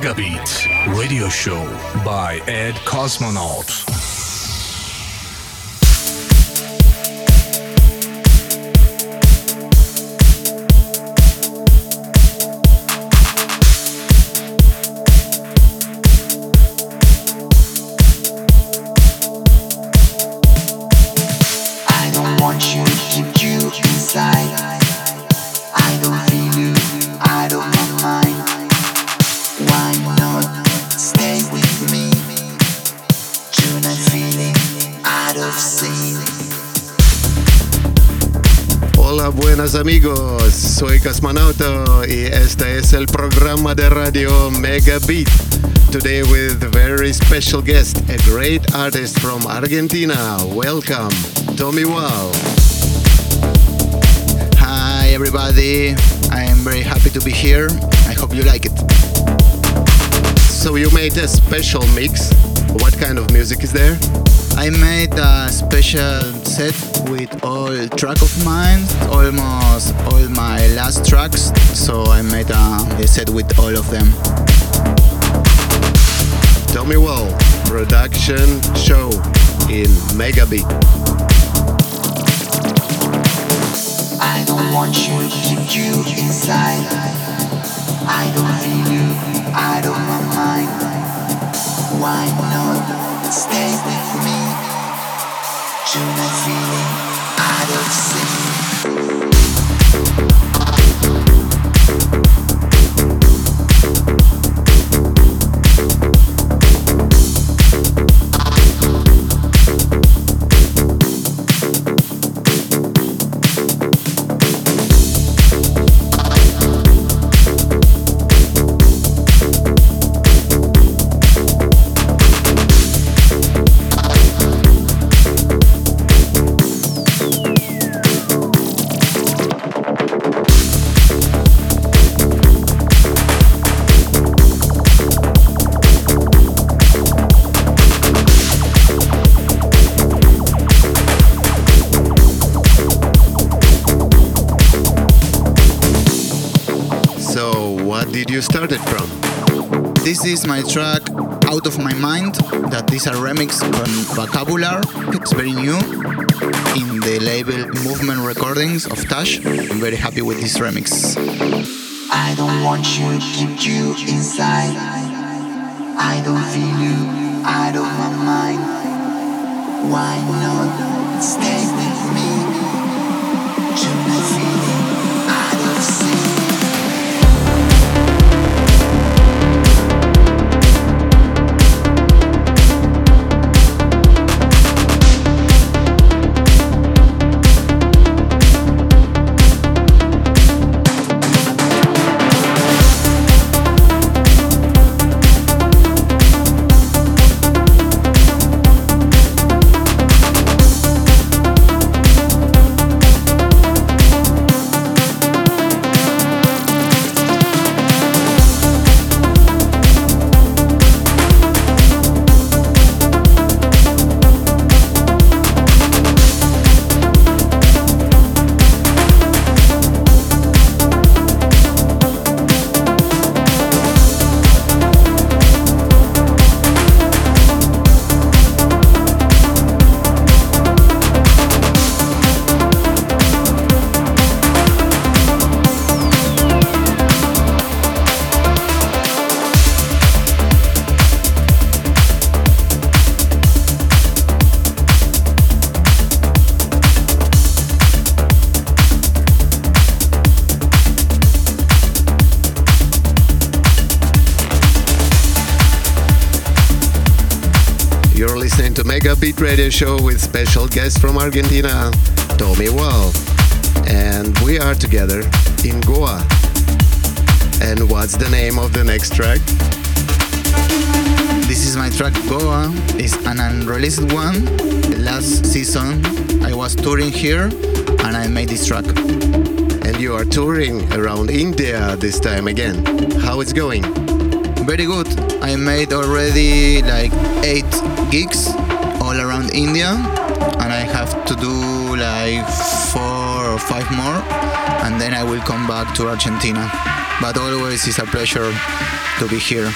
Megabeat Radio Show by Ed Cosmonaut. Amigos, soy Cosmonauto y este es el programa de radio Mega Beat. Today with a very special guest, a great artist from Argentina. Welcome, Tomy Wahl. Hi everybody, I am very happy to be here. I hope you like it. So you made a special mix. What kind of music is there? I made a special set with all track of mine, almost all my last tracks. So I made a, a set with all of them. Tell me well, production show in Megabeat. I don't want you to keep you inside. I don't feel you out of my mind. Why not stay with me? Feeling out of sync. My track Out of My Mind, that is a remix from Vocabulary. It's very new in the label Movement Recordings of Tash. I'm very happy with this remix. I don't want you to keep you inside. I don't feel you out of my mind. Why not stay with me? To the feeling out of sync. Radio Show with special guest from Argentina, Tomy Wahl. And we are together in Goa. And what's the name of the next track? This is my track Goa. It's an unreleased one. Last season I was touring here and I made this track. And you are touring around India this time again. How it's going? Very good. I made already like eight gigs all around India, and I have to do like four or five more, and then I will come back to Argentina. But always it's a pleasure to be here.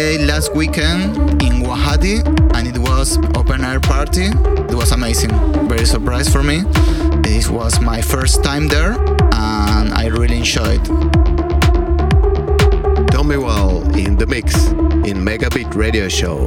played last weekend in Guwahati and it was open air party. It was amazing, very surprise for me. This was my first time there and I really enjoyed. Tomy Wahl in the mix in Megabeat Radio Show.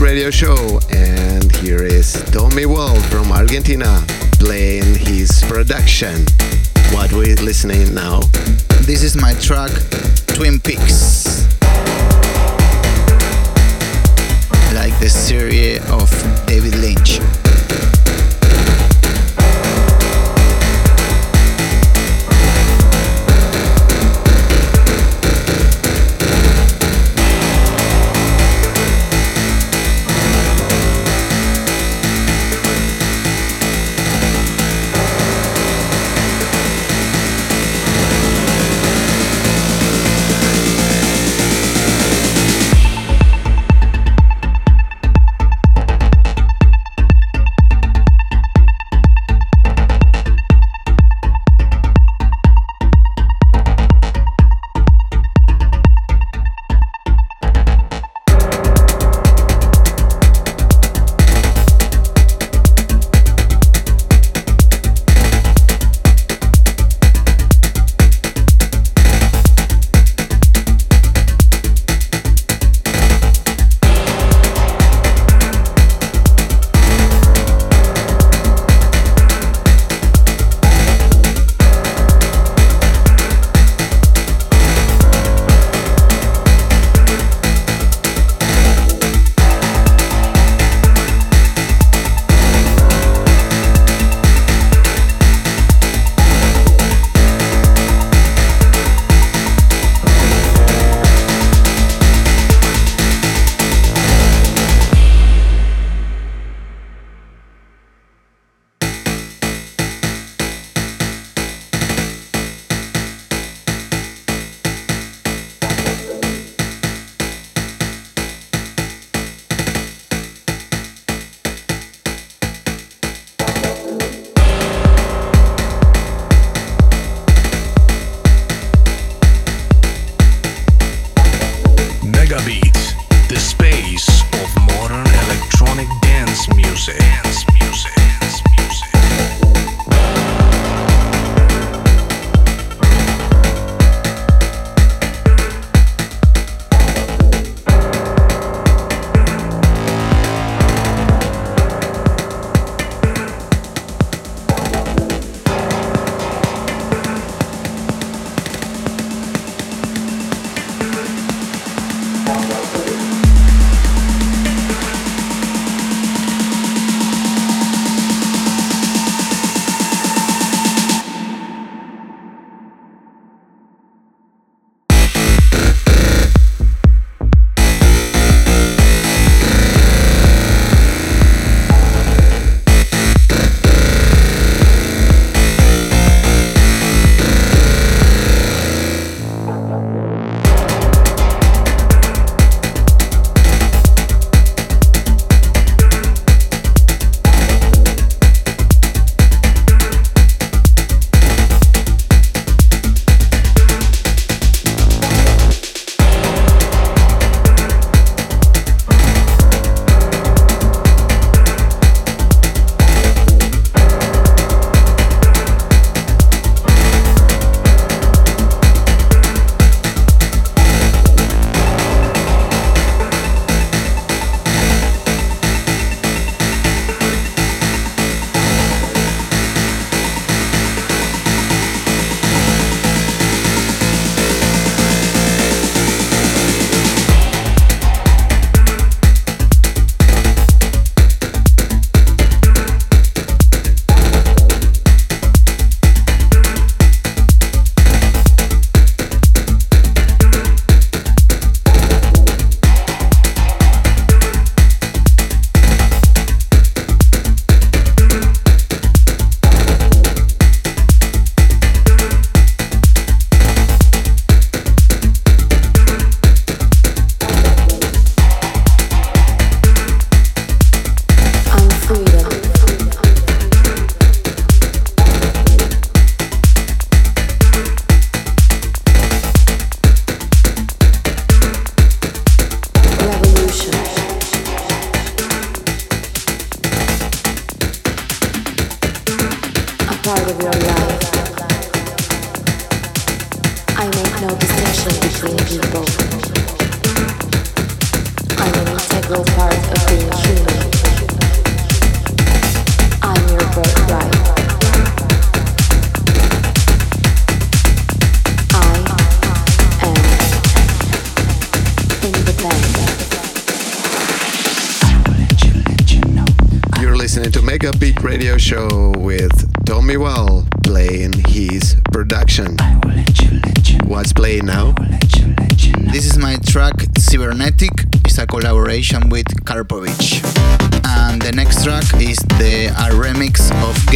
Radio show. And here is Tomy Wahl from Argentina playing his production. What we're listening now? This is my track Twin Peaks. Like the series of David Lynch.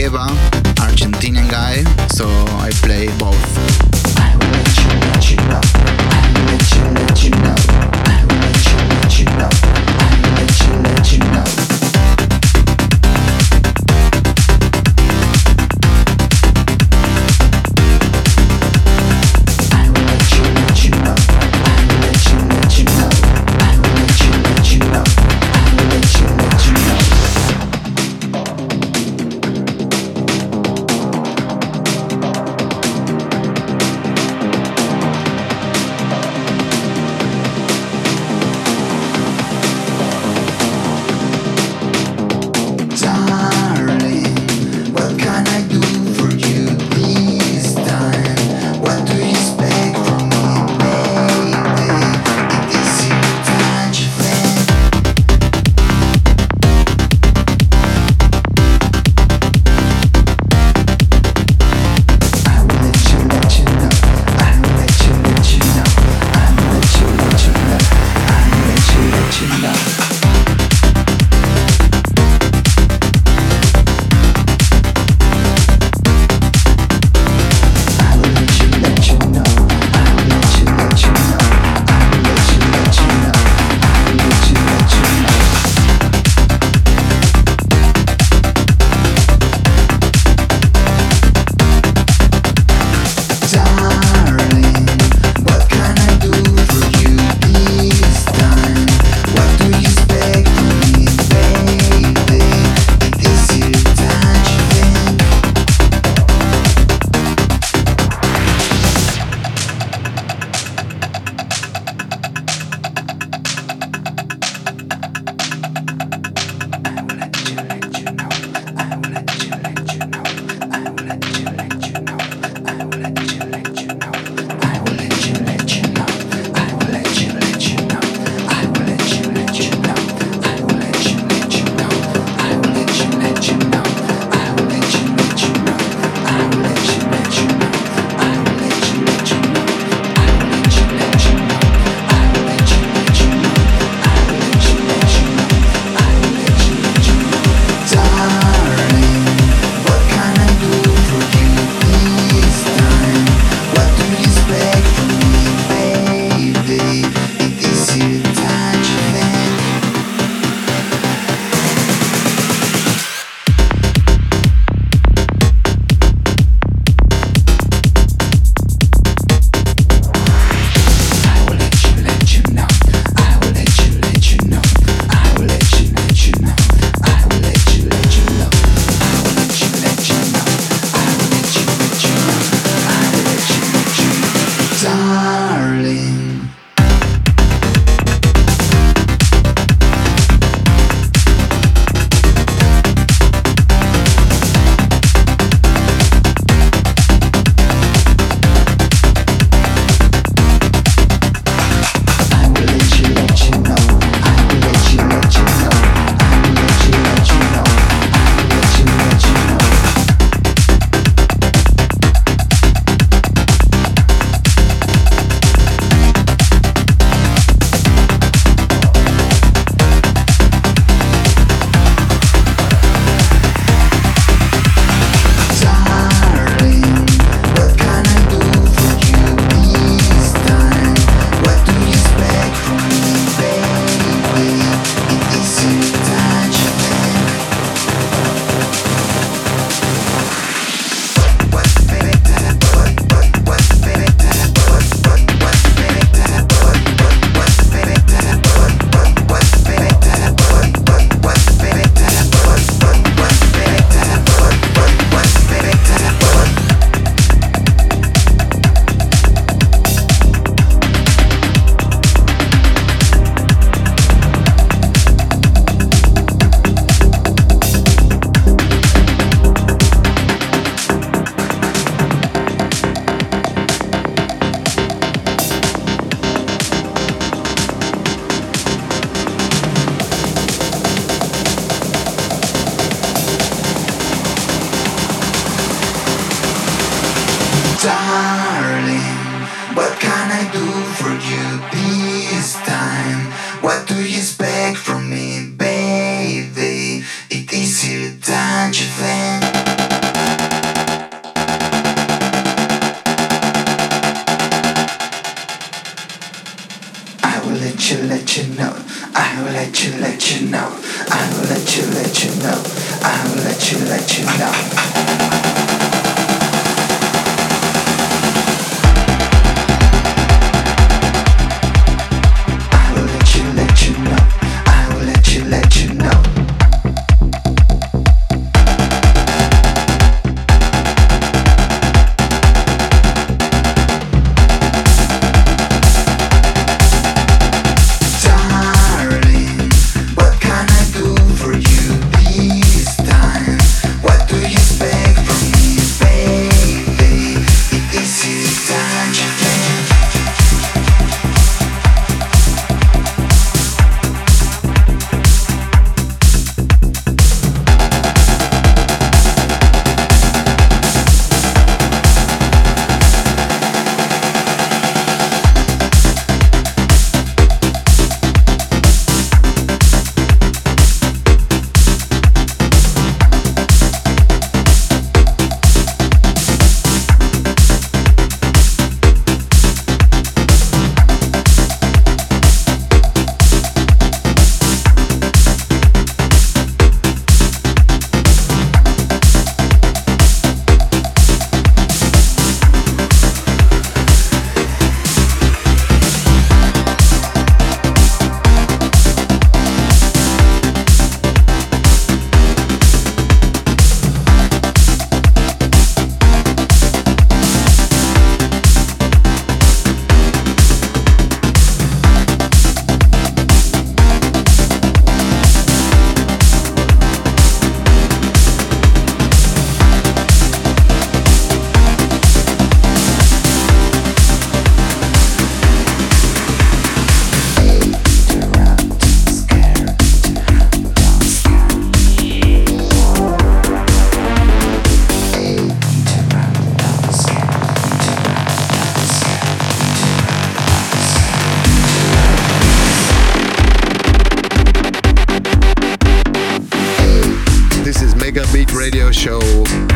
Of Argentinian guy. So I play both.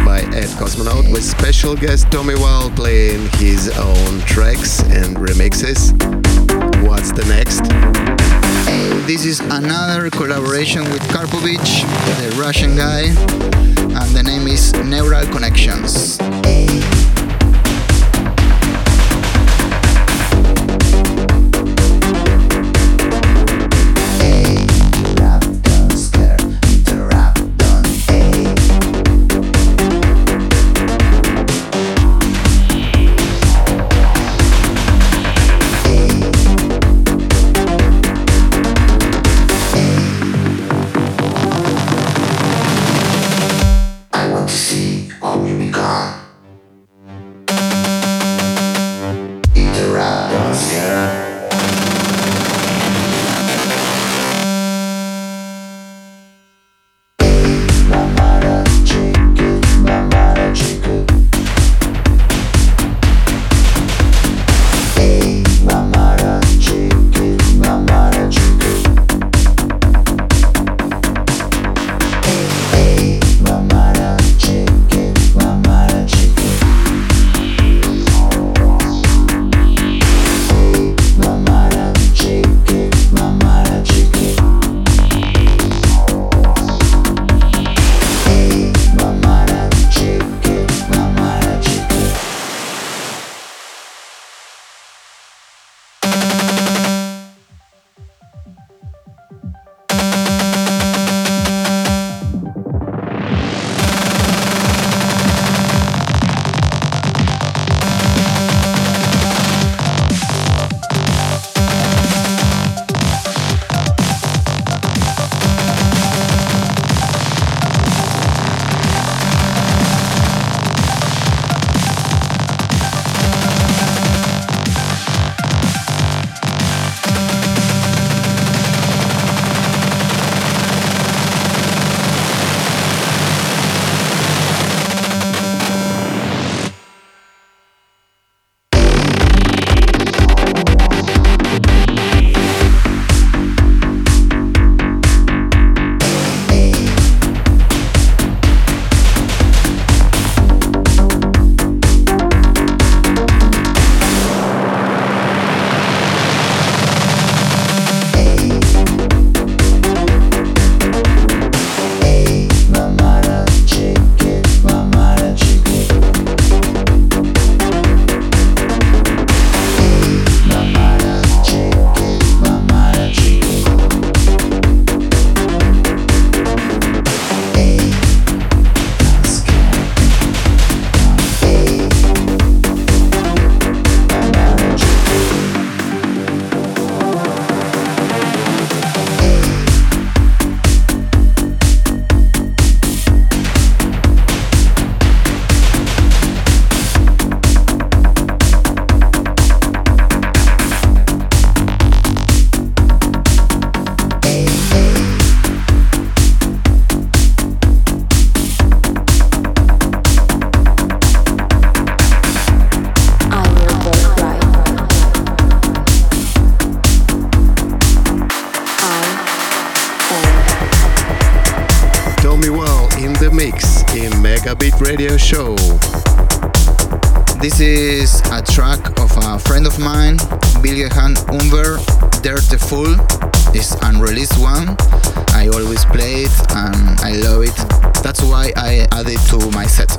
by Ed Cosmonaut with special guest Tomy Wahl playing his own tracks and remixes. What's the next? This is another collaboration with Karpovich, the Russian guy, and the name is Neural Connections. Radio Show. This is a track of a friend of mine, Bilgehan Umber, Dirty Fool. It's unreleased one. I always play it and I love it. That's why I add it to my set.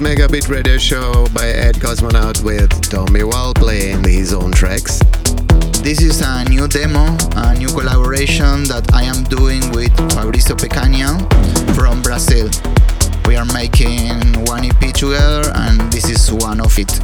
Megabeat Radio Show by Ed Cosmonaut with Tomy Wahl playing his own tracks. This is a new demo, a new collaboration that I am doing with Fabrizio Pecaña from Brazil. We are making one EP together and this is one of it.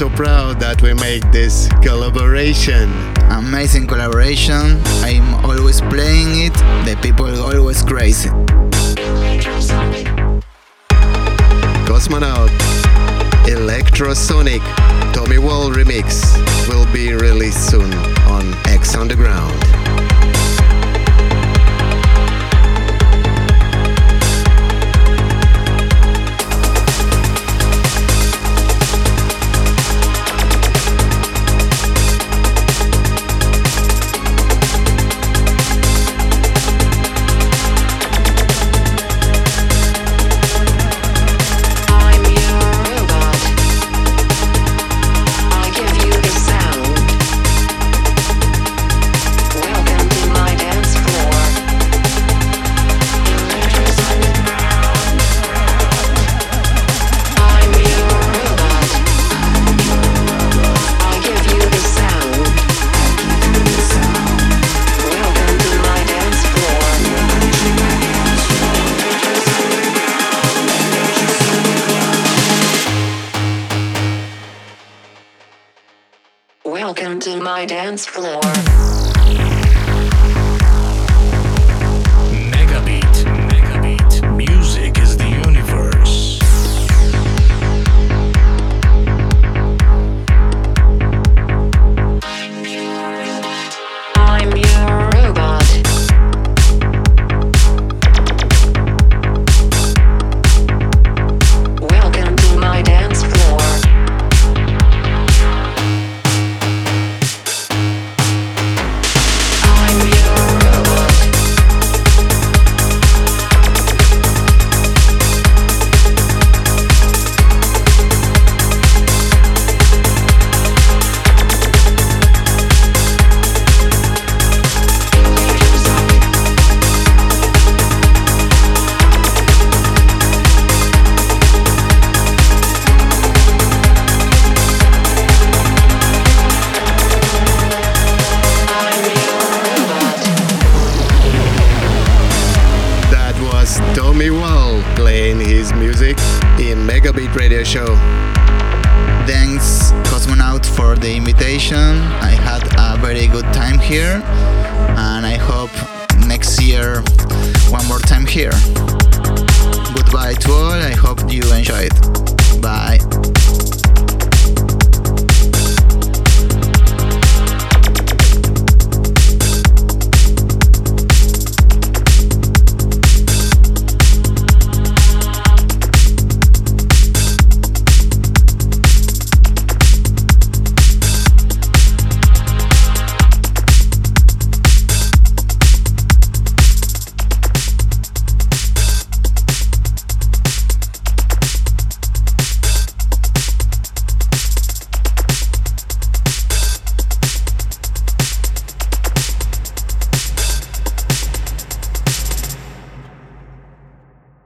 So proud that we make this collaboration. Amazing collaboration. I'm always playing it. The people always crazy. Cosmonaut Electrosonic Tomy Wahl remix will be released soon on X Underground.